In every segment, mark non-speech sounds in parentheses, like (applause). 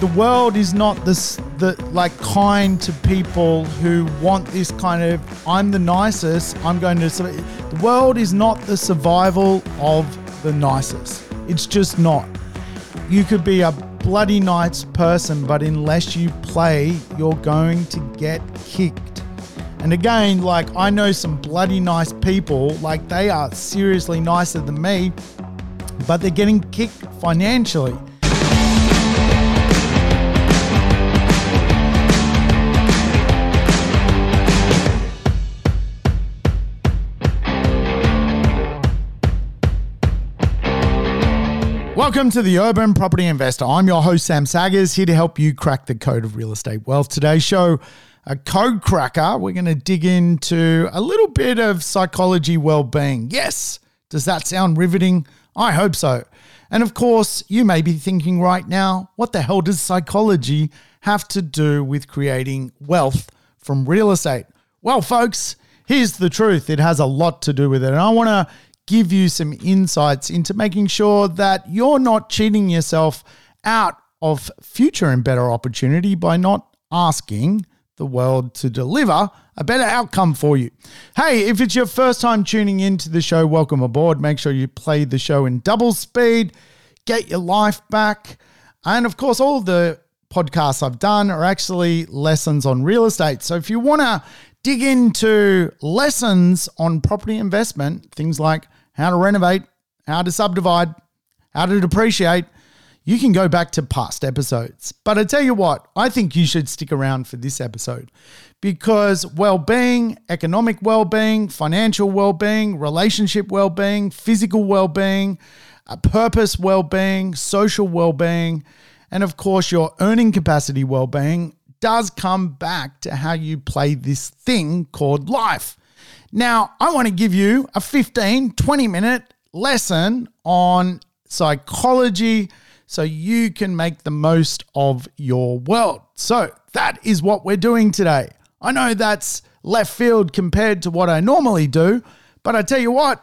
the world is not this the like kind to people who want this kind of I'm the nicest. I'm going to. The world is not the survival of the nicest. It's just not. You could be a bloody nice person, but unless you play, you're going to get kicked. And again, like I know some bloody nice people, like they are seriously nicer than me, but they're getting kicked financially. Welcome to the Urban Property Investor. I'm your host, Sam Saggers, here to help you crack the code of real estate wealth. Today's show, a code cracker. We're going to dig into a little bit of psychology well being. Yes. Does that sound riveting? I hope so. And of course, you may be thinking right now, what the hell does psychology have to do with creating wealth from real estate? Well, folks, here's the truth it has a lot to do with it. And I want to give you some insights into making sure that you're not cheating yourself out of future and better opportunity by not asking the world to deliver a better outcome for you. Hey, if it's your first time tuning into the show, welcome aboard. Make sure you play the show in double speed, get your life back. And of course, all the podcasts I've done are actually lessons on real estate. So if you want to dig into lessons on property investment, things like how to renovate, how to subdivide, how to depreciate, you can go back to past episodes. But I tell you what, I think you should stick around for this episode because well being, economic well being, financial well being, relationship well being, physical well being, uh, purpose well being, social well being, and of course, your earning capacity well being does come back to how you play this thing called life. Now, I want to give you a 15, 20 minute lesson on psychology so you can make the most of your world. So, that is what we're doing today. I know that's left field compared to what I normally do, but I tell you what,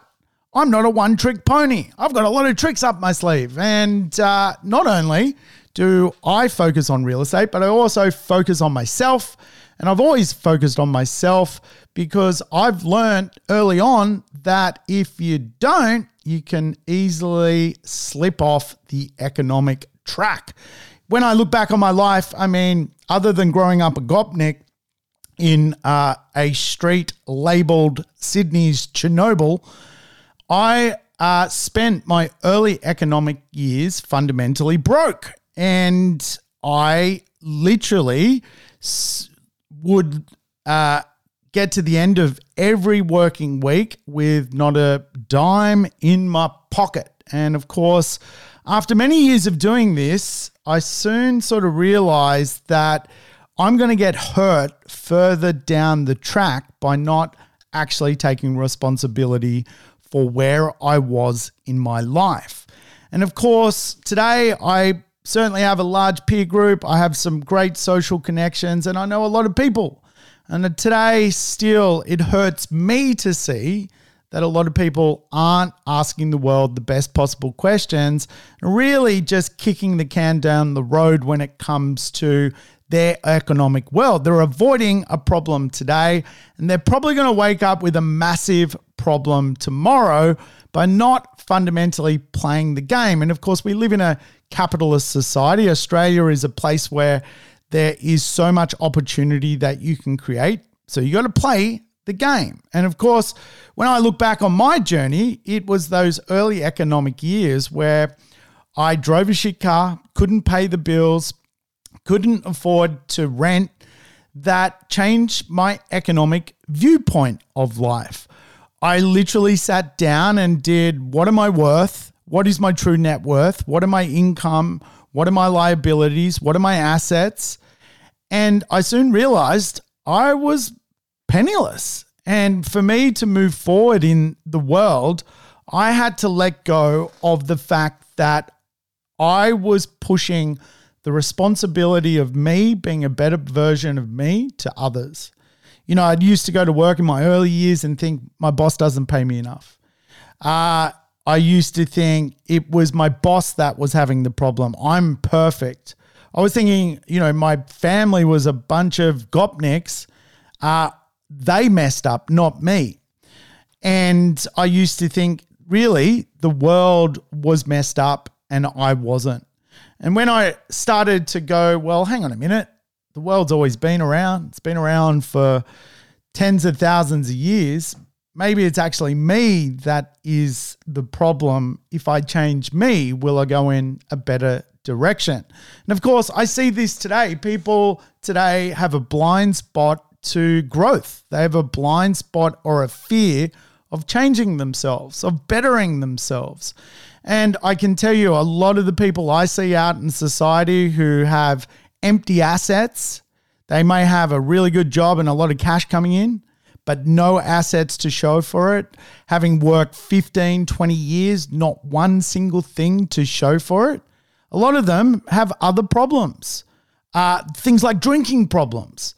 I'm not a one trick pony. I've got a lot of tricks up my sleeve. And uh, not only do I focus on real estate, but I also focus on myself. And I've always focused on myself because I've learned early on that if you don't, you can easily slip off the economic track. When I look back on my life, I mean, other than growing up a Gopnik in uh, a street labeled Sydney's Chernobyl, I uh, spent my early economic years fundamentally broke. And I literally would uh, get to the end of every working week with not a dime in my pocket. And of course, after many years of doing this, I soon sort of realized that I'm going to get hurt further down the track by not actually taking responsibility for where I was in my life. And of course, today I certainly have a large peer group. I have some great social connections, and I know a lot of people. And today, still, it hurts me to see that a lot of people aren't asking the world the best possible questions, really just kicking the can down the road when it comes to their economic world. They're avoiding a problem today, and they're probably going to wake up with a massive problem tomorrow by not fundamentally playing the game. And of course, we live in a capitalist society. Australia is a place where there is so much opportunity that you can create. So you got to play the game. And of course, when I look back on my journey, it was those early economic years where I drove a shit car, couldn't pay the bills, couldn't afford to rent. That changed my economic viewpoint of life. I literally sat down and did what am I worth? What is my true net worth? What are my income? What are my liabilities? What are my assets? And I soon realized I was penniless. And for me to move forward in the world, I had to let go of the fact that I was pushing the responsibility of me being a better version of me to others. You know, I used to go to work in my early years and think my boss doesn't pay me enough. Uh, I used to think it was my boss that was having the problem. I'm perfect. I was thinking, you know, my family was a bunch of gopniks. Uh, they messed up, not me. And I used to think, really, the world was messed up and I wasn't. And when I started to go, well, hang on a minute, the world's always been around, it's been around for tens of thousands of years. Maybe it's actually me that is the problem. If I change me, will I go in a better direction? And of course, I see this today. People today have a blind spot to growth, they have a blind spot or a fear of changing themselves, of bettering themselves. And I can tell you, a lot of the people I see out in society who have empty assets, they may have a really good job and a lot of cash coming in, but no assets to show for it. Having worked 15, 20 years, not one single thing to show for it. A lot of them have other problems, uh, things like drinking problems.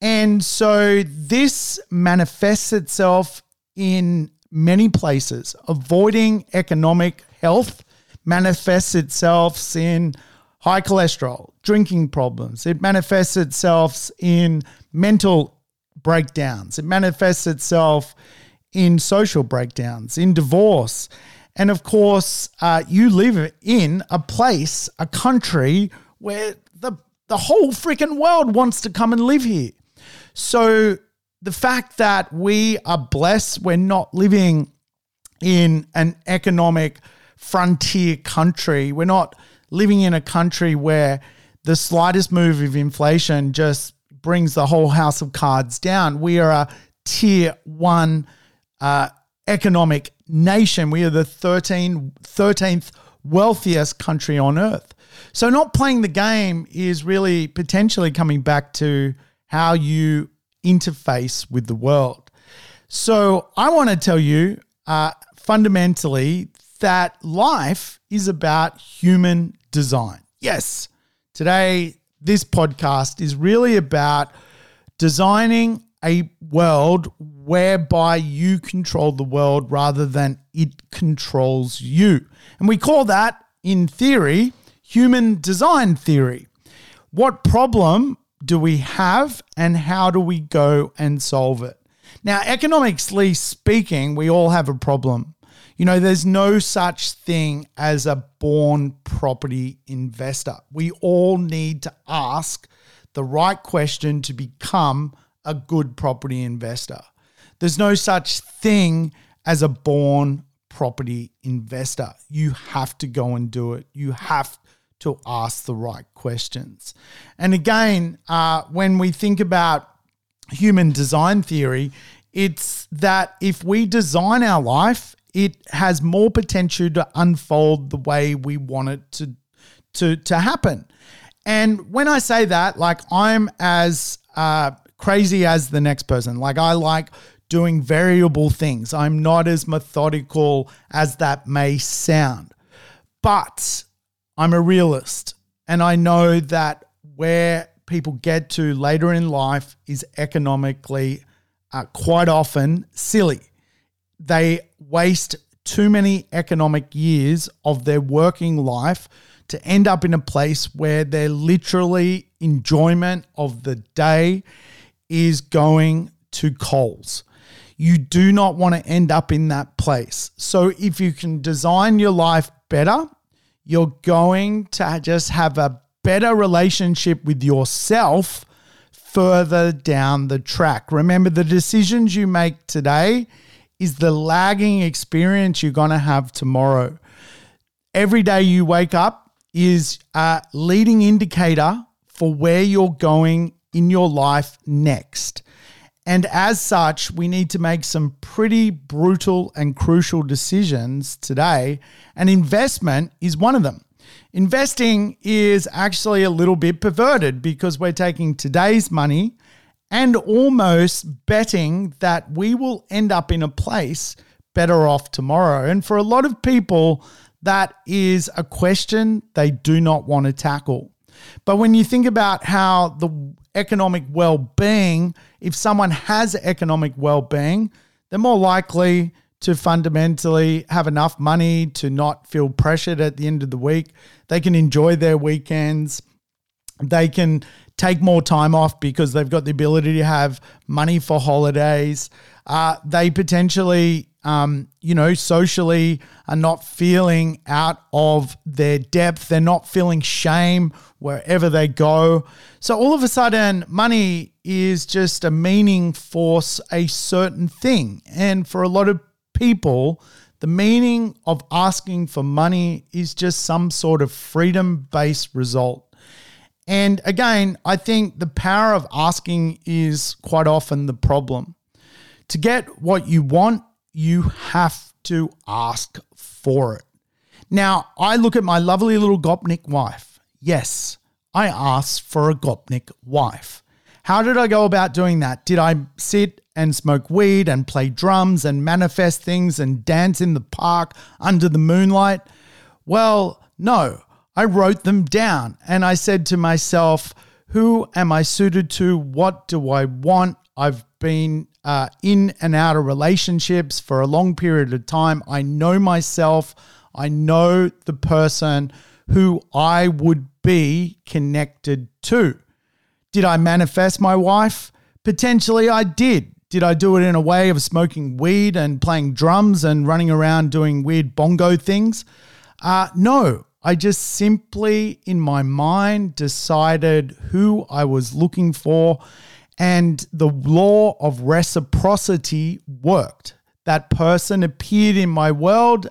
And so this manifests itself in many places. Avoiding economic health manifests itself in high cholesterol, drinking problems. It manifests itself in mental breakdowns. It manifests itself in social breakdowns, in divorce. And of course, uh, you live in a place, a country where the, the whole freaking world wants to come and live here. So the fact that we are blessed, we're not living in an economic frontier country. We're not living in a country where the slightest move of inflation just brings the whole house of cards down. We are a tier one uh, economic nation. We are the 13, 13th wealthiest country on earth. So, not playing the game is really potentially coming back to how you interface with the world. So, I want to tell you uh, fundamentally that life is about human design. Yes, today, this podcast is really about designing a world whereby you control the world rather than it controls you. And we call that, in theory, human design theory. What problem do we have and how do we go and solve it? Now, economically speaking, we all have a problem. You know, there's no such thing as a born property investor. We all need to ask the right question to become a good property investor. There's no such thing as a born property investor. You have to go and do it. You have to ask the right questions. And again, uh, when we think about human design theory, it's that if we design our life it has more potential to unfold the way we want it to to to happen. And when I say that, like I'm as uh, crazy as the next person. Like I like doing variable things. I'm not as methodical as that may sound, but I'm a realist, and I know that where people get to later in life is economically uh, quite often silly they waste too many economic years of their working life to end up in a place where their literally enjoyment of the day is going to Coles. You do not want to end up in that place. So, if you can design your life better, you're going to just have a better relationship with yourself further down the track. Remember, the decisions you make today is the lagging experience you're going to have tomorrow. Every day you wake up is a leading indicator for where you're going in your life next. And as such, we need to make some pretty brutal and crucial decisions today. And investment is one of them. Investing is actually a little bit perverted because we're taking today's money and almost betting that we will end up in a place better off tomorrow. And for a lot of people, that is a question they do not want to tackle. But when you think about how the economic well being, if someone has economic well being, they're more likely to fundamentally have enough money to not feel pressured at the end of the week. They can enjoy their weekends. They can take more time off because they've got the ability to have money for holidays. Uh, they potentially, um, you know, socially are not feeling out of their depth. They're not feeling shame wherever they go. So all of a sudden, money is just a meaning for a certain thing. And for a lot of people, the meaning of asking for money is just some sort of freedom based result. And again, I think the power of asking is quite often the problem. To get what you want, you have to ask for it. Now, I look at my lovely little Gopnik wife. Yes, I asked for a Gopnik wife. How did I go about doing that? Did I sit and smoke weed and play drums and manifest things and dance in the park under the moonlight? Well, no. I wrote them down and I said to myself, who am I suited to? What do I want? I've been uh, in and out of relationships for a long period of time. I know myself. I know the person who I would be connected to. Did I manifest my wife? Potentially I did. Did I do it in a way of smoking weed and playing drums and running around doing weird bongo things? Uh, no, I just simply in my mind decided who I was looking for, and the law of reciprocity worked. That person appeared in my world,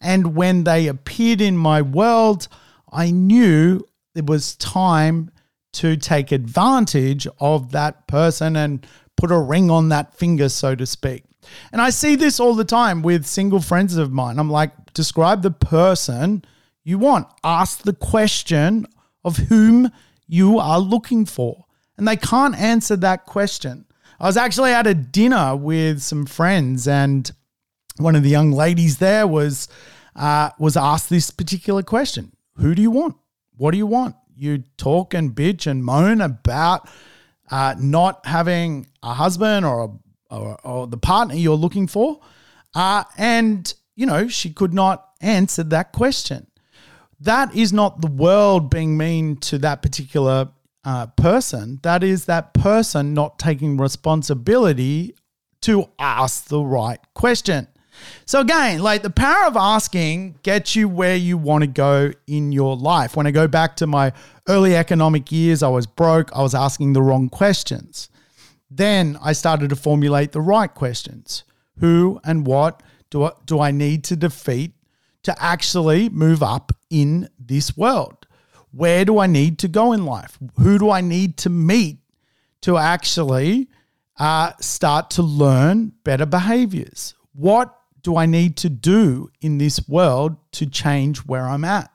and when they appeared in my world, I knew it was time to take advantage of that person and put a ring on that finger, so to speak. And I see this all the time with single friends of mine. I'm like, describe the person you want, ask the question of whom you are looking for. And they can't answer that question. I was actually at a dinner with some friends, and one of the young ladies there was uh, was asked this particular question: Who do you want? What do you want? You talk and bitch and moan about uh, not having a husband or, a, or, or the partner you're looking for. Uh, and, you know, she could not answer that question. That is not the world being mean to that particular uh, person. That is that person not taking responsibility to ask the right question. So again, like the power of asking gets you where you want to go in your life. When I go back to my early economic years, I was broke, I was asking the wrong questions. Then I started to formulate the right questions. Who and what do I, do I need to defeat to actually move up in this world? Where do I need to go in life? Who do I need to meet to actually uh, start to learn better behaviors? What do I need to do in this world to change where I'm at?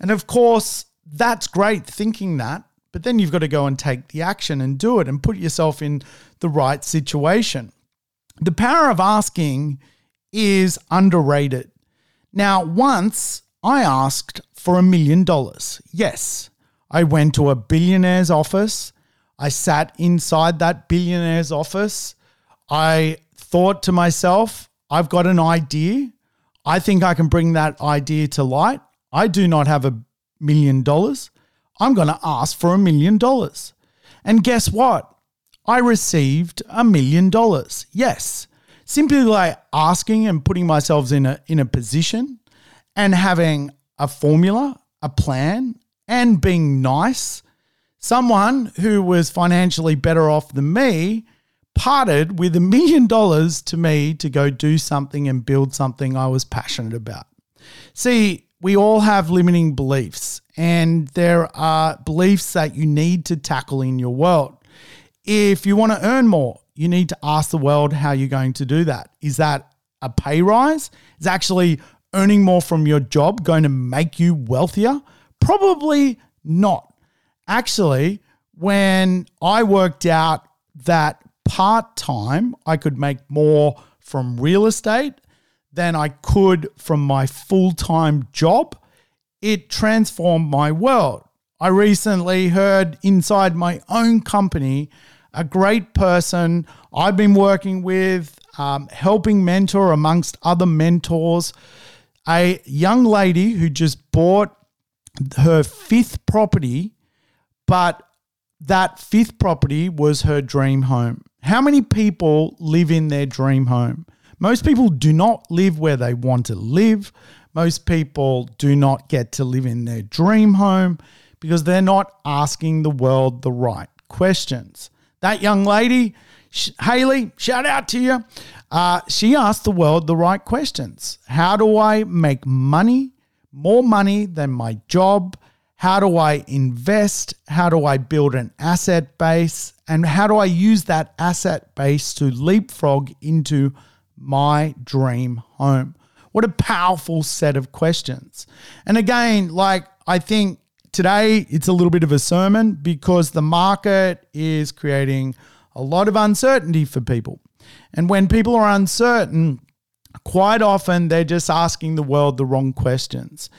And of course, that's great thinking that, but then you've got to go and take the action and do it and put yourself in the right situation. The power of asking is underrated. Now, once I asked for a million dollars. Yes, I went to a billionaire's office. I sat inside that billionaire's office. I thought to myself, I've got an idea. I think I can bring that idea to light. I do not have a million dollars. I'm going to ask for a million dollars. And guess what? I received a million dollars. Yes. Simply like asking and putting myself in a in a position and having a formula, a plan, and being nice. Someone who was financially better off than me parted with a million dollars to me to go do something and build something I was passionate about. See, we all have limiting beliefs, and there are beliefs that you need to tackle in your world. If you want to earn more, you need to ask the world how you're going to do that. Is that a pay rise? Is actually earning more from your job going to make you wealthier? Probably not. Actually, when I worked out that part time, I could make more from real estate than I could from my full time job. It transformed my world. I recently heard inside my own company a great person I've been working with, um, helping mentor amongst other mentors, a young lady who just bought her fifth property but that fifth property was her dream home. How many people live in their dream home? Most people do not live where they want to live. Most people do not get to live in their dream home because they're not asking the world the right questions. That young lady, Haley, shout out to you. Uh, she asked the world the right questions. How do I make money, more money than my job? How do I invest? How do I build an asset base? And how do I use that asset base to leapfrog into my dream home? What a powerful set of questions. And again, like I think today it's a little bit of a sermon because the market is creating a lot of uncertainty for people. And when people are uncertain, quite often they're just asking the world the wrong questions.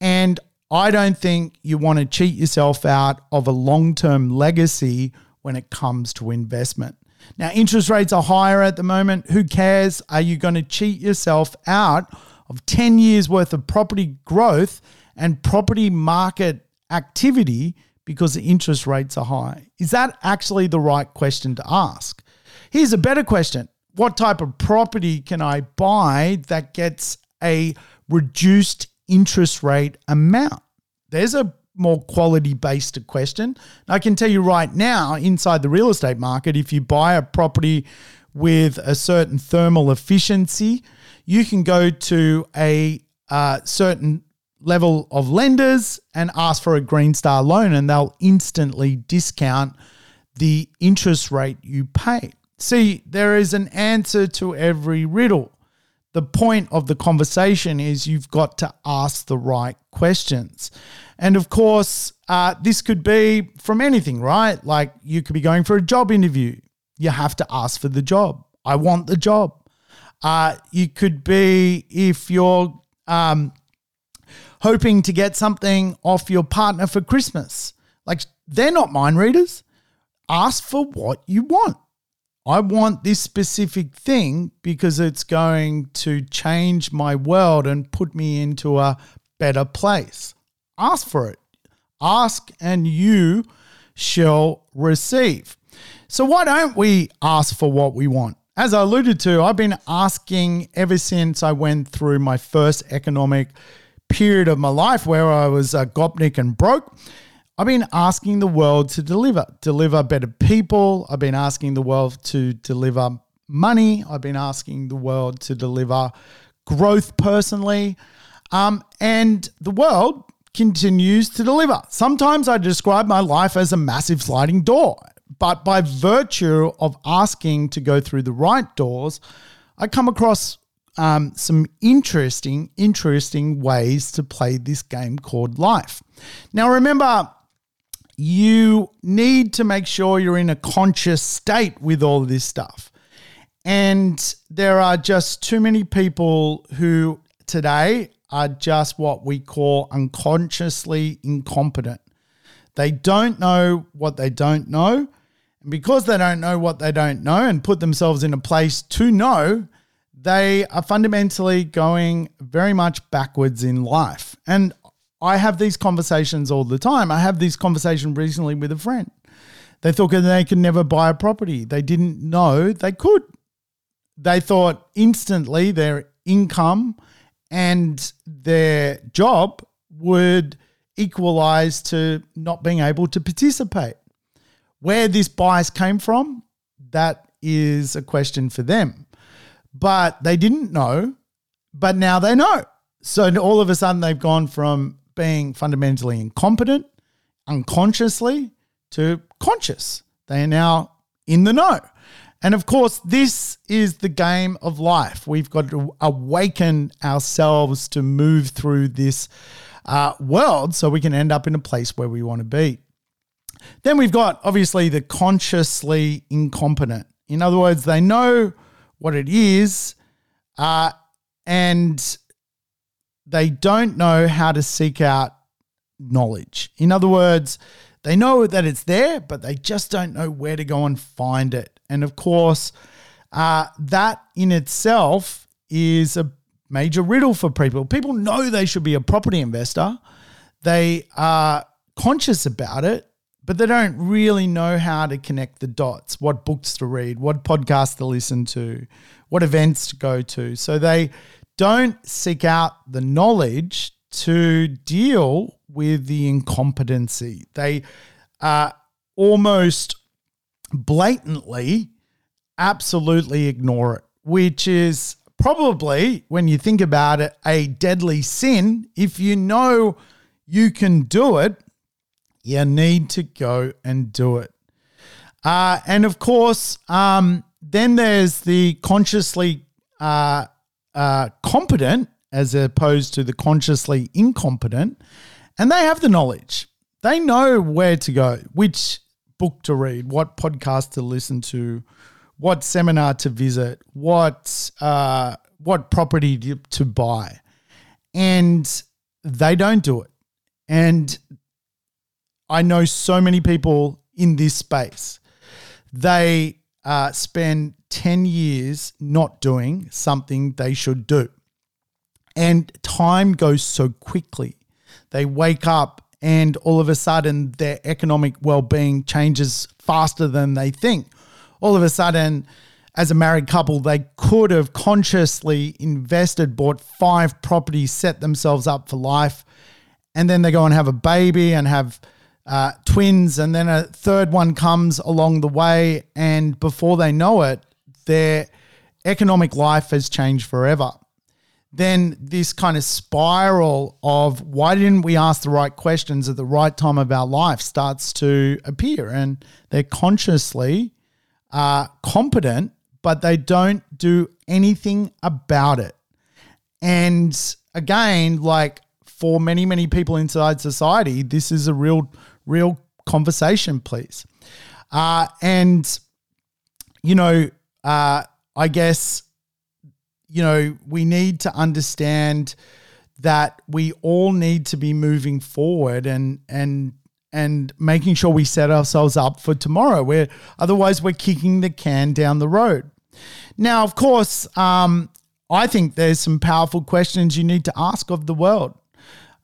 And I don't think you want to cheat yourself out of a long term legacy when it comes to investment. Now, interest rates are higher at the moment. Who cares? Are you going to cheat yourself out of 10 years worth of property growth and property market activity because the interest rates are high? Is that actually the right question to ask? Here's a better question What type of property can I buy that gets a reduced interest rate amount? There's a more quality based question. I can tell you right now, inside the real estate market, if you buy a property with a certain thermal efficiency, you can go to a uh, certain level of lenders and ask for a Green Star loan, and they'll instantly discount the interest rate you pay. See, there is an answer to every riddle the point of the conversation is you've got to ask the right questions. And of course, uh, this could be from anything, right? Like you could be going for a job interview. You have to ask for the job. I want the job. Uh, you could be if you're um, hoping to get something off your partner for Christmas. Like they're not mind readers. Ask for what you want. I want this specific thing because it's going to change my world and put me into a better place. Ask for it. Ask and you shall receive. So, why don't we ask for what we want? As I alluded to, I've been asking ever since I went through my first economic period of my life where I was a gopnik and broke. I've been asking the world to deliver, deliver better people. I've been asking the world to deliver money. I've been asking the world to deliver growth personally. Um, and the world continues to deliver. Sometimes I describe my life as a massive sliding door, but by virtue of asking to go through the right doors, I come across um, some interesting, interesting ways to play this game called life. Now, remember, you need to make sure you're in a conscious state with all this stuff. And there are just too many people who today are just what we call unconsciously incompetent. They don't know what they don't know. And because they don't know what they don't know and put themselves in a place to know, they are fundamentally going very much backwards in life. And I have these conversations all the time. I have this conversation recently with a friend. They thought they could never buy a property. They didn't know they could. They thought instantly their income and their job would equalize to not being able to participate. Where this bias came from, that is a question for them. But they didn't know, but now they know. So all of a sudden they've gone from being fundamentally incompetent, unconsciously, to conscious. They are now in the know. And of course, this is the game of life. We've got to awaken ourselves to move through this uh, world so we can end up in a place where we want to be. Then we've got obviously the consciously incompetent. In other words, they know what it is uh, and they don't know how to seek out knowledge. In other words, they know that it's there, but they just don't know where to go and find it. And of course, uh, that in itself is a major riddle for people. People know they should be a property investor, they are conscious about it, but they don't really know how to connect the dots, what books to read, what podcasts to listen to, what events to go to. So they don't seek out the knowledge to deal with the incompetency. They uh, almost blatantly, absolutely ignore it, which is probably, when you think about it, a deadly sin. If you know you can do it, you need to go and do it. Uh, and of course, um, then there's the consciously uh, uh, competent as opposed to the consciously incompetent, and they have the knowledge. They know where to go, which book to read, what podcast to listen to, what seminar to visit, what uh, what property to buy, and they don't do it. And I know so many people in this space. They uh, spend 10 years not doing something they should do. And time goes so quickly. They wake up and all of a sudden their economic well being changes faster than they think. All of a sudden, as a married couple, they could have consciously invested, bought five properties, set themselves up for life, and then they go and have a baby and have uh, twins, and then a third one comes along the way, and before they know it, their economic life has changed forever. Then this kind of spiral of why didn't we ask the right questions at the right time of our life starts to appear, and they're consciously uh, competent, but they don't do anything about it. And again, like for many, many people inside society, this is a real real conversation, please. Uh, and, you know, uh, I guess, you know, we need to understand that we all need to be moving forward and, and, and making sure we set ourselves up for tomorrow where otherwise we're kicking the can down the road. Now, of course, um, I think there's some powerful questions you need to ask of the world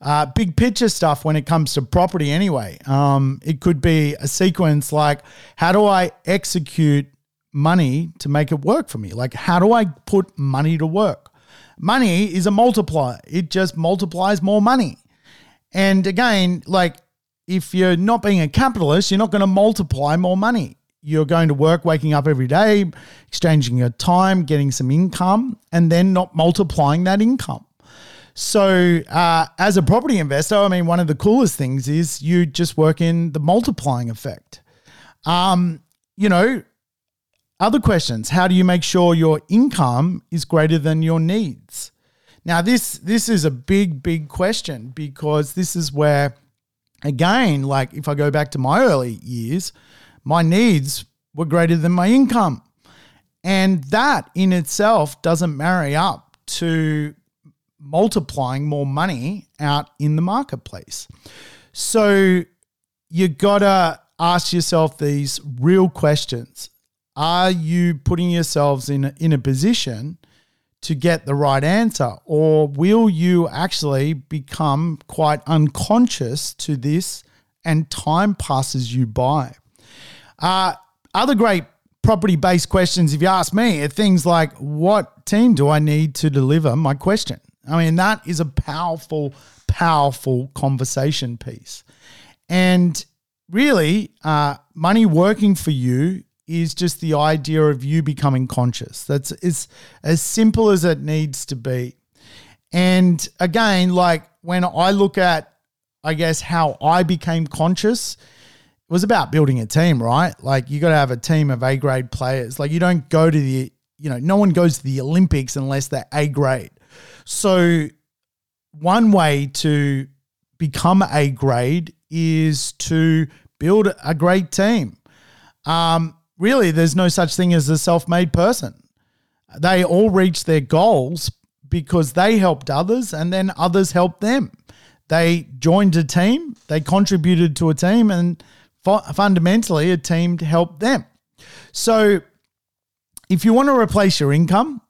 uh, big picture stuff when it comes to property anyway. Um, it could be a sequence like, how do I execute money to make it work for me? Like, how do I put money to work? Money is a multiplier, it just multiplies more money. And again, like, if you're not being a capitalist, you're not going to multiply more money. You're going to work, waking up every day, exchanging your time, getting some income, and then not multiplying that income. So, uh, as a property investor, I mean, one of the coolest things is you just work in the multiplying effect. Um, you know, other questions: How do you make sure your income is greater than your needs? Now, this this is a big, big question because this is where, again, like if I go back to my early years, my needs were greater than my income, and that in itself doesn't marry up to multiplying more money out in the marketplace. So you got to ask yourself these real questions. Are you putting yourselves in a, in a position to get the right answer or will you actually become quite unconscious to this and time passes you by? Uh, other great property based questions, if you ask me, are things like what team do I need to deliver my question? I mean, that is a powerful, powerful conversation piece. And really, uh, money working for you is just the idea of you becoming conscious. That's it's as simple as it needs to be. And again, like when I look at, I guess, how I became conscious, it was about building a team, right? Like you got to have a team of A grade players. Like you don't go to the, you know, no one goes to the Olympics unless they're A grade. So, one way to become a grade is to build a great team. Um, really, there's no such thing as a self made person. They all reach their goals because they helped others and then others helped them. They joined a team, they contributed to a team, and fu- fundamentally, a team helped them. So, if you want to replace your income,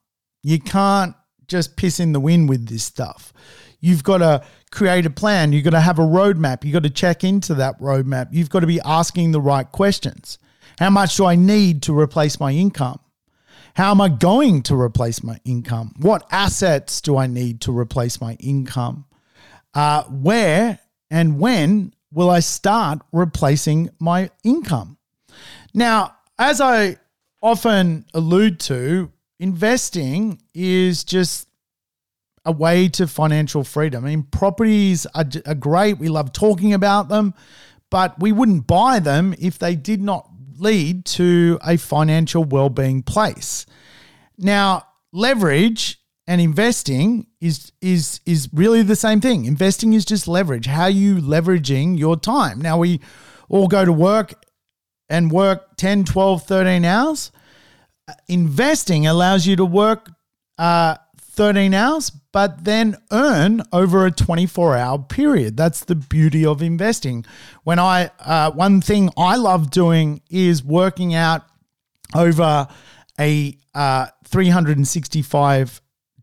you can't just piss in the wind with this stuff. You've got to create a plan. You've got to have a roadmap. You've got to check into that roadmap. You've got to be asking the right questions. How much do I need to replace my income? How am I going to replace my income? What assets do I need to replace my income? Uh, where and when will I start replacing my income? Now, as I often allude to, investing is just a way to financial freedom. I mean, properties are, are great. We love talking about them, but we wouldn't buy them if they did not lead to a financial well-being place. Now, leverage and investing is is is really the same thing. Investing is just leverage. How are you leveraging your time. Now we all go to work and work 10, 12, 13 hours. Investing allows you to work uh, 13 hours, but then earn over a 24 hour period. That's the beauty of investing. When I, uh, one thing I love doing is working out over a uh, 365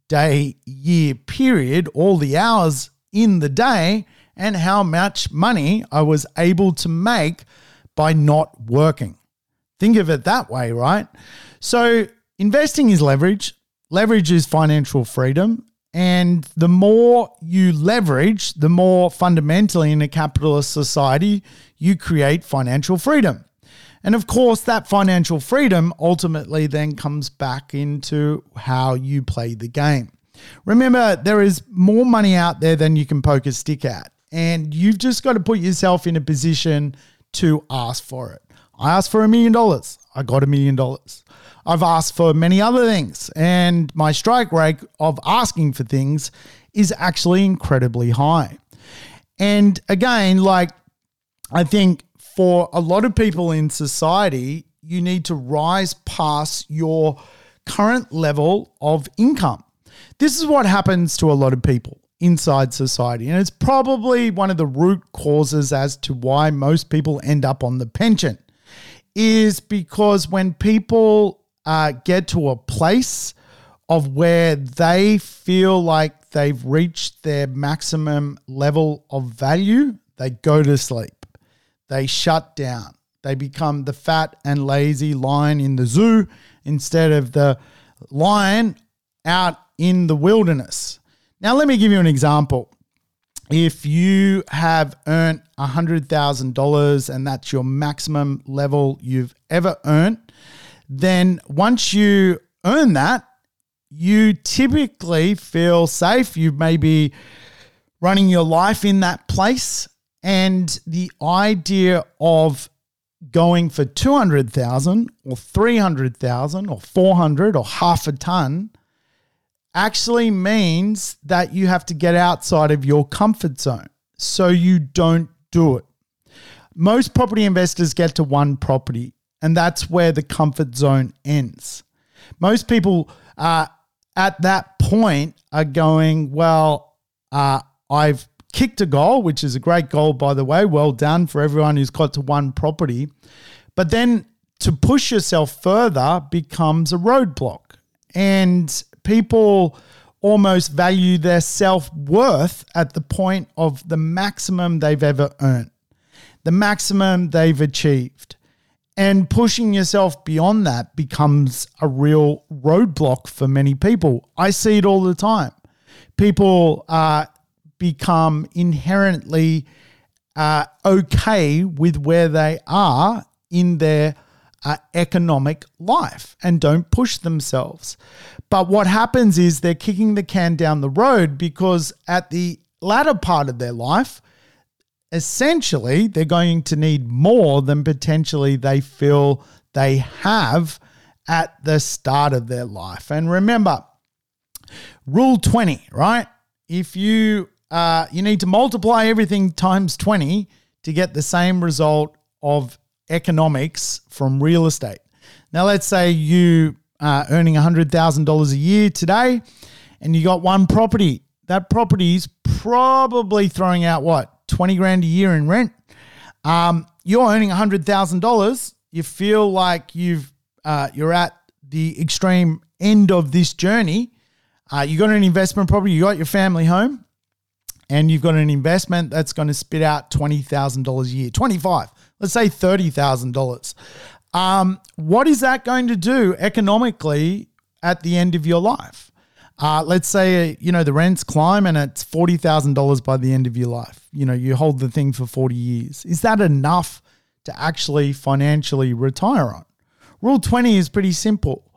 day year period, all the hours in the day, and how much money I was able to make by not working. Think of it that way, right? So, investing is leverage, leverage is financial freedom. And the more you leverage, the more fundamentally in a capitalist society, you create financial freedom. And of course, that financial freedom ultimately then comes back into how you play the game. Remember, there is more money out there than you can poke a stick at. And you've just got to put yourself in a position to ask for it. I asked for a million dollars. I got a million dollars. I've asked for many other things, and my strike rate of asking for things is actually incredibly high. And again, like I think for a lot of people in society, you need to rise past your current level of income. This is what happens to a lot of people inside society. And it's probably one of the root causes as to why most people end up on the pension is because when people uh, get to a place of where they feel like they've reached their maximum level of value, they go to sleep. They shut down. They become the fat and lazy lion in the zoo instead of the lion out in the wilderness. Now, let me give you an example. If you have earned $100,000 and that's your maximum level you've ever earned, then once you earn that, you typically feel safe. You may be running your life in that place. And the idea of going for 200,000 or 300,000 or 400 or half a ton actually means that you have to get outside of your comfort zone. So you don't do it. Most property investors get to one property, and that's where the comfort zone ends. Most people uh, at that point are going, Well, uh, I've kicked a goal, which is a great goal, by the way. Well done for everyone who's got to one property. But then to push yourself further becomes a roadblock. And people almost value their self worth at the point of the maximum they've ever earned, the maximum they've achieved. And pushing yourself beyond that becomes a real roadblock for many people. I see it all the time. People uh, become inherently uh, okay with where they are in their uh, economic life and don't push themselves. But what happens is they're kicking the can down the road because at the latter part of their life, essentially they're going to need more than potentially they feel they have at the start of their life. And remember, rule 20, right? If you uh, you need to multiply everything times 20 to get the same result of economics from real estate. Now, let's say you are earning $100,000 a year today and you got one property. That property is probably throwing out what, 20 grand a year in rent. Um, you're earning $100,000. You feel like you've uh, you're at the extreme end of this journey. Uh, you got an investment property, you got your family home, and you've got an investment that's going to spit out $20,000 a year, 25, let's say $30,000. Um, what is that going to do economically at the end of your life? Uh, let's say you know the rents climb and it's forty thousand dollars by the end of your life. You know you hold the thing for forty years. Is that enough to actually financially retire on? Rule twenty is pretty simple.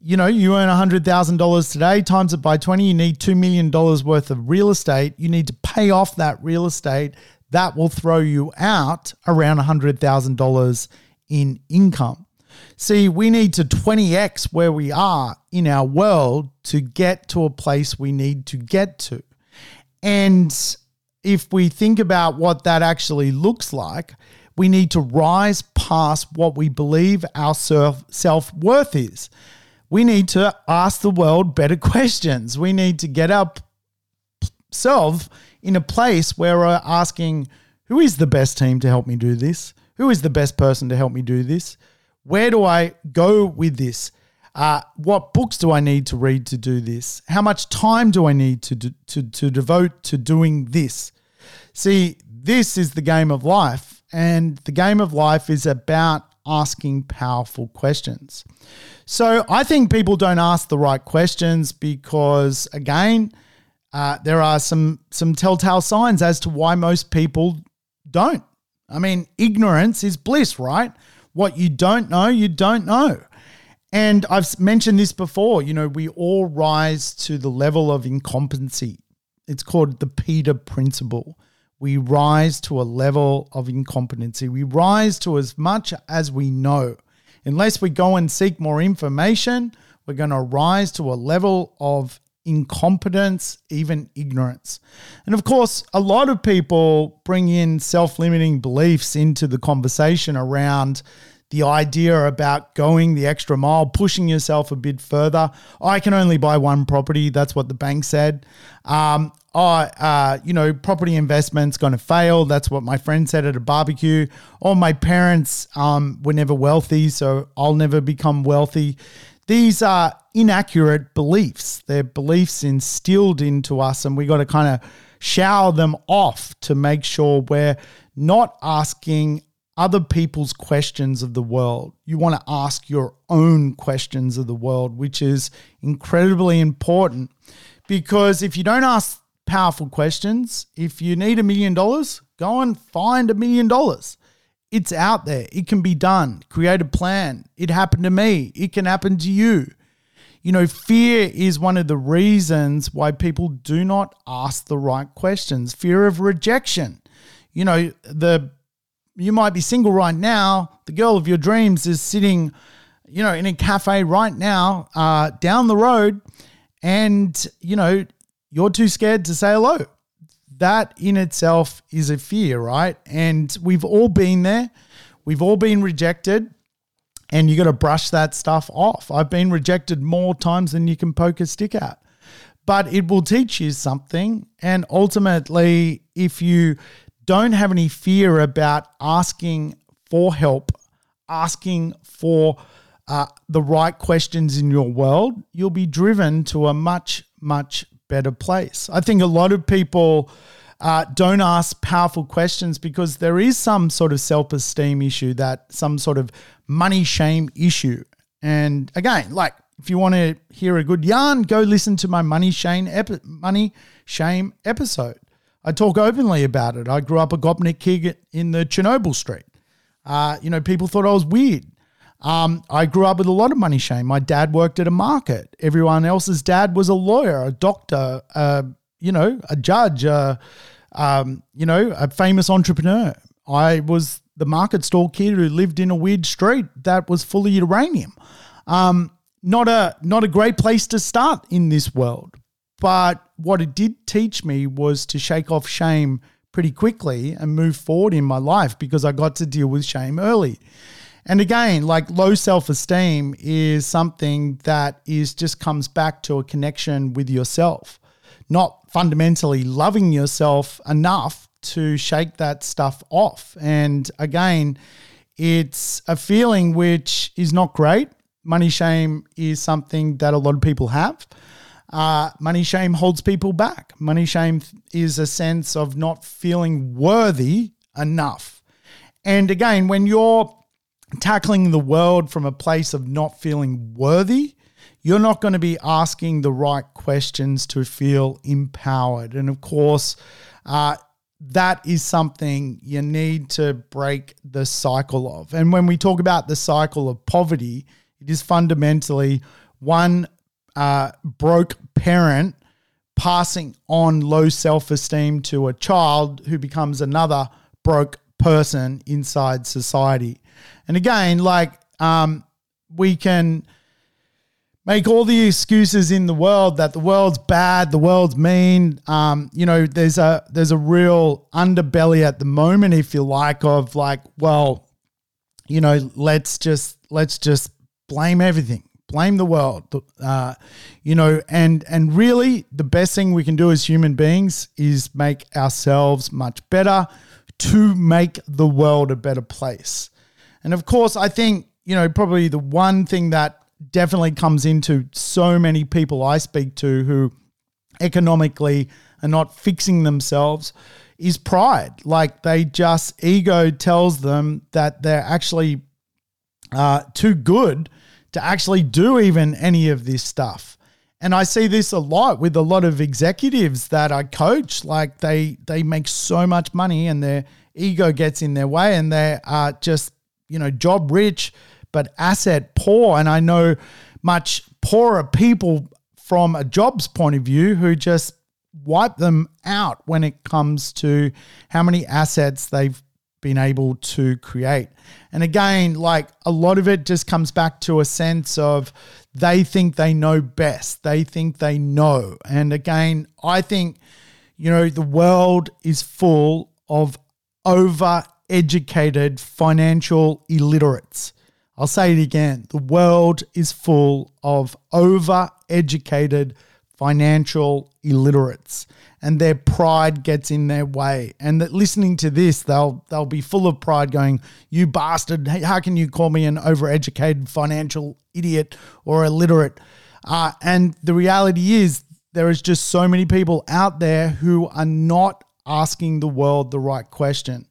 You know you earn hundred thousand dollars today, times it by twenty. You need two million dollars worth of real estate. You need to pay off that real estate. That will throw you out around hundred thousand dollars in income. See, we need to 20x where we are in our world to get to a place we need to get to. And if we think about what that actually looks like, we need to rise past what we believe our self worth is. We need to ask the world better (laughs) questions. We need to get ourselves in a place where we're asking, who is the best team to help me do this? Who is the best person to help me do this? Where do I go with this? Uh, what books do I need to read to do this? How much time do I need to, do, to, to devote to doing this? See, this is the game of life, and the game of life is about asking powerful questions. So I think people don't ask the right questions because, again, uh, there are some some telltale signs as to why most people don't. I mean, ignorance is bliss, right? What you don't know, you don't know. And I've mentioned this before, you know, we all rise to the level of incompetency. It's called the Peter Principle. We rise to a level of incompetency. We rise to as much as we know. Unless we go and seek more information, we're going to rise to a level of incompetence, even ignorance. And of course, a lot of people bring in self limiting beliefs into the conversation around the idea about going the extra mile, pushing yourself a bit further. I can only buy one property. That's what the bank said. Um, oh, uh, you know, property investment's going to fail. That's what my friend said at a barbecue. Or my parents um, were never wealthy, so I'll never become wealthy. These are inaccurate beliefs. They're beliefs instilled into us, and we got to kind of shower them off to make sure we're not asking other people's questions of the world. You want to ask your own questions of the world, which is incredibly important because if you don't ask powerful questions, if you need a million dollars, go and find a million dollars. It's out there. It can be done. Create a plan. It happened to me. It can happen to you. You know, fear is one of the reasons why people do not ask the right questions. Fear of rejection. You know, the you might be single right now. The girl of your dreams is sitting, you know, in a cafe right now, uh, down the road, and you know, you're too scared to say hello that in itself is a fear, right? And we've all been there. We've all been rejected. And you got to brush that stuff off. I've been rejected more times than you can poke a stick at. But it will teach you something. And ultimately, if you don't have any fear about asking for help, asking for uh, the right questions in your world, you'll be driven to a much, much better place. I think a lot of people uh, don't ask powerful questions because there is some sort of self esteem issue, that some sort of money shame issue. And again, like if you want to hear a good yarn, go listen to my money shame epi- money shame episode. I talk openly about it. I grew up a Gopnik kid in the Chernobyl street. Uh, you know, people thought I was weird. Um, I grew up with a lot of money shame. My dad worked at a market. Everyone else's dad was a lawyer, a doctor, uh, you know, a judge, uh, um, you know, a famous entrepreneur. I was the market stall kid who lived in a weird street that was full of uranium. Um, not a not a great place to start in this world. But what it did teach me was to shake off shame pretty quickly and move forward in my life because I got to deal with shame early. And again, like low self esteem is something that is just comes back to a connection with yourself, not fundamentally loving yourself enough to shake that stuff off. And again, it's a feeling which is not great. Money shame is something that a lot of people have. uh, money shame holds people back. Money shame is a sense of not feeling worthy enough. And again, when you're tackling the world from a place of not feeling worthy, you're not going to be asking the right questions to feel empowered. And of course, uh, that is something you need to break the cycle of. And when we talk about the cycle of poverty, it is fundamentally one uh, broke parent passing on low self esteem to a child who becomes another broke person inside society. And again, like um, we can make all the excuses in the world that the world's bad, the world's mean. Um, you know, there's a there's a real underbelly at the moment, if you like, of like, well, you know, let's just let's just blame everything, blame the world, uh, you know, and and really the best thing we can do as human beings is make ourselves much better to make the world a better place. And of course, I think you know probably the one thing that definitely comes into so many people I speak to who economically are not fixing themselves is pride. Like they just, ego tells them that they're actually uh, too good to actually do even any of this stuff. And I see this a lot with a lot of executives that I coach. Like they they make so much money and their ego gets in their way and they are just, you know, job rich, but asset poor. And I know much poorer people from a jobs point of view who just wipe them out when it comes to how many assets they've been able to create. And again, like a lot of it just comes back to a sense of they think they know best. They think they know. And again, I think, you know, the world is full of over educated financial illiterates. I'll say it again. The world is full of over educated financial illiterates and their pride gets in their way. And that listening to this they'll they'll be full of pride going you bastard. How can you call me an overeducated financial idiot or illiterate? Uh, and the reality is there is just so many people out there who are not asking the world the right question.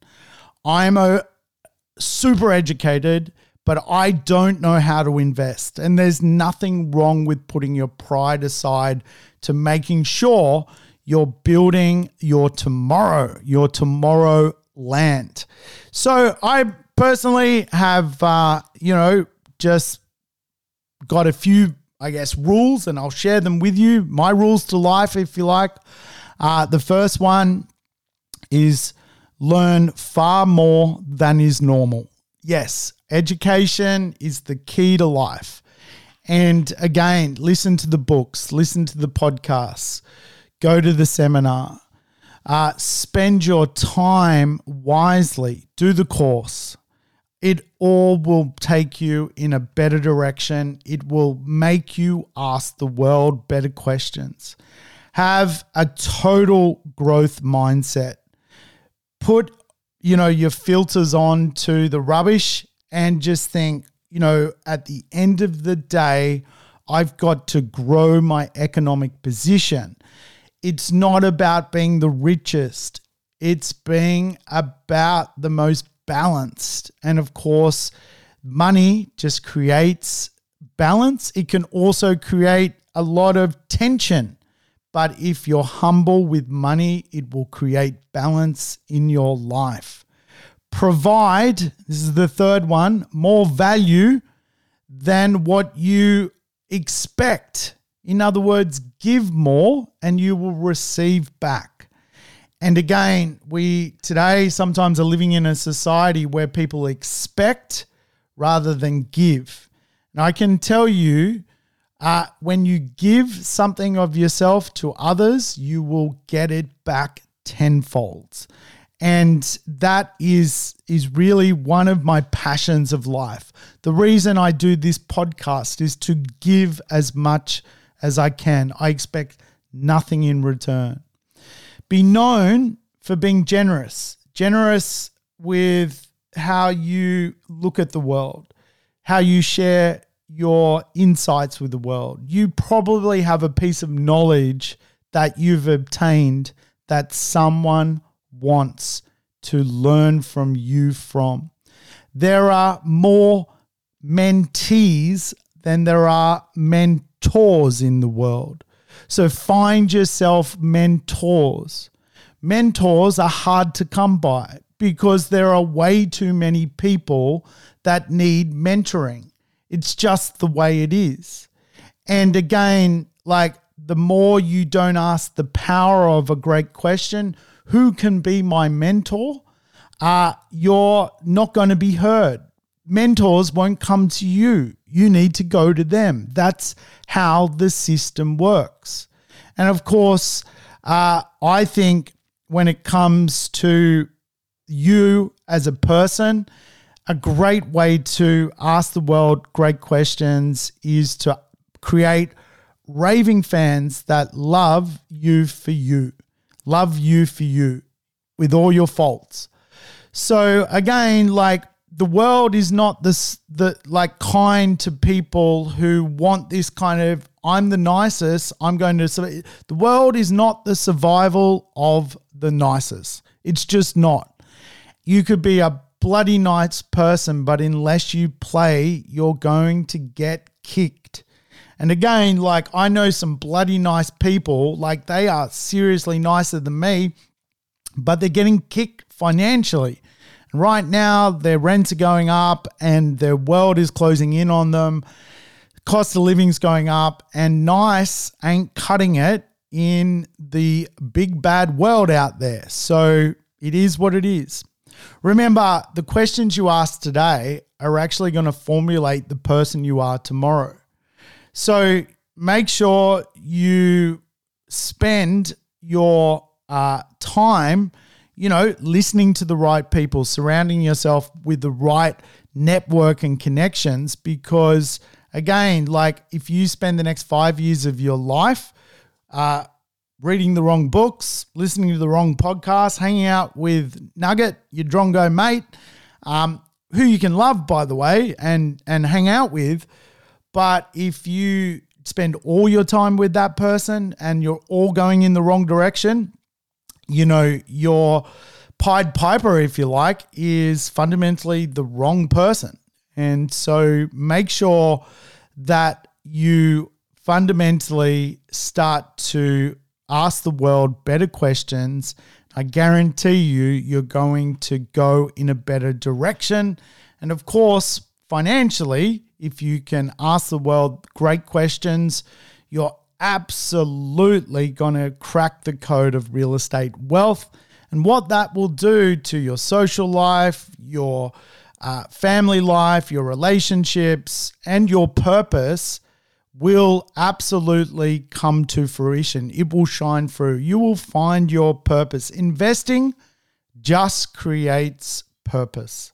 I'm a super educated but I don't know how to invest. And there's nothing wrong with putting your pride aside to making sure you're building your tomorrow, your tomorrow land. So I personally have, uh, you know, just got a few, I guess, rules, and I'll share them with you. My rules to life, if you like. Uh, the first one is learn far more than is normal. Yes, Education is the key to life. And again, listen to the books, listen to the podcasts, go to the seminar, uh, spend your time wisely, do the course. It all will take you in a better direction. It will make you ask the world better questions. Have a total growth mindset. Put you know your filters on to the rubbish and just think, you know, at the end of the day, I've got to grow my economic position. It's not about being the richest, it's being about the most balanced. And of course, money just creates balance. It can also create a lot of tension. But if you're humble with money, it will create balance in your life provide, this is the third one, more value than what you expect. In other words, give more and you will receive back. And again, we today sometimes are living in a society where people expect rather than give. And I can tell you, uh, when you give something of yourself to others, you will get it back tenfold and that is is really one of my passions of life. The reason I do this podcast is to give as much as I can. I expect nothing in return. Be known for being generous, generous with how you look at the world, how you share your insights with the world. You probably have a piece of knowledge that you've obtained that someone wants to learn from you from. There are more mentees than there are mentors in the world. So find yourself mentors. Mentors are hard to come by because there are way too many people that need mentoring. It's just the way it is. And again, like the more you don't ask the power of a great question, who can be my mentor? Uh, you're not going to be heard. Mentors won't come to you. You need to go to them. That's how the system works. And of course, uh, I think when it comes to you as a person, a great way to ask the world great questions is to create raving fans that love you for you, love you for you with all your faults. So again, like the world is not this the like kind to people who want this kind of I'm the nicest, I'm going to the world is not the survival of the nicest. It's just not. You could be a bloody nice person, but unless you play, you're going to get kicked. And again, like I know some bloody nice people, like they are seriously nicer than me, but they're getting kicked financially. Right now, their rents are going up and their world is closing in on them. Cost of living's going up, and nice ain't cutting it in the big bad world out there. So it is what it is. Remember, the questions you ask today are actually going to formulate the person you are tomorrow. So make sure you spend your uh, time you know, listening to the right people, surrounding yourself with the right network and connections. Because again, like if you spend the next five years of your life uh, reading the wrong books, listening to the wrong podcasts, hanging out with Nugget, your Drongo mate, um, who you can love, by the way, and and hang out with. But if you spend all your time with that person and you're all going in the wrong direction, you know, your Pied Piper, if you like, is fundamentally the wrong person. And so make sure that you fundamentally start to ask the world better questions. I guarantee you, you're going to go in a better direction. And of course, financially, if you can ask the world great questions, you're absolutely going to crack the code of real estate wealth and what that will do to your social life, your uh, family life, your relationships, and your purpose will absolutely come to fruition. It will shine through. You will find your purpose. Investing just creates purpose.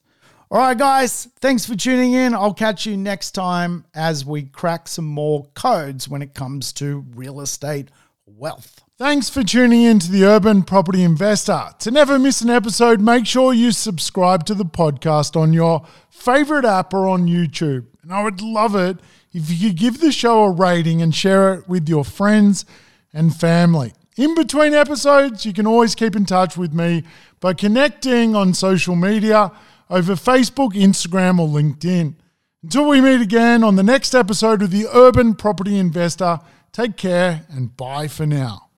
All right, guys, thanks for tuning in. I'll catch you next time as we crack some more codes when it comes to real estate wealth. Thanks for tuning in to the Urban Property Investor. To never miss an episode, make sure you subscribe to the podcast on your favorite app or on YouTube. And I would love it if you could give the show a rating and share it with your friends and family. In between episodes, you can always keep in touch with me by connecting on social media over Facebook, Instagram, or LinkedIn. Until we meet again on the next episode of the Urban Property Investor, take care and bye for now.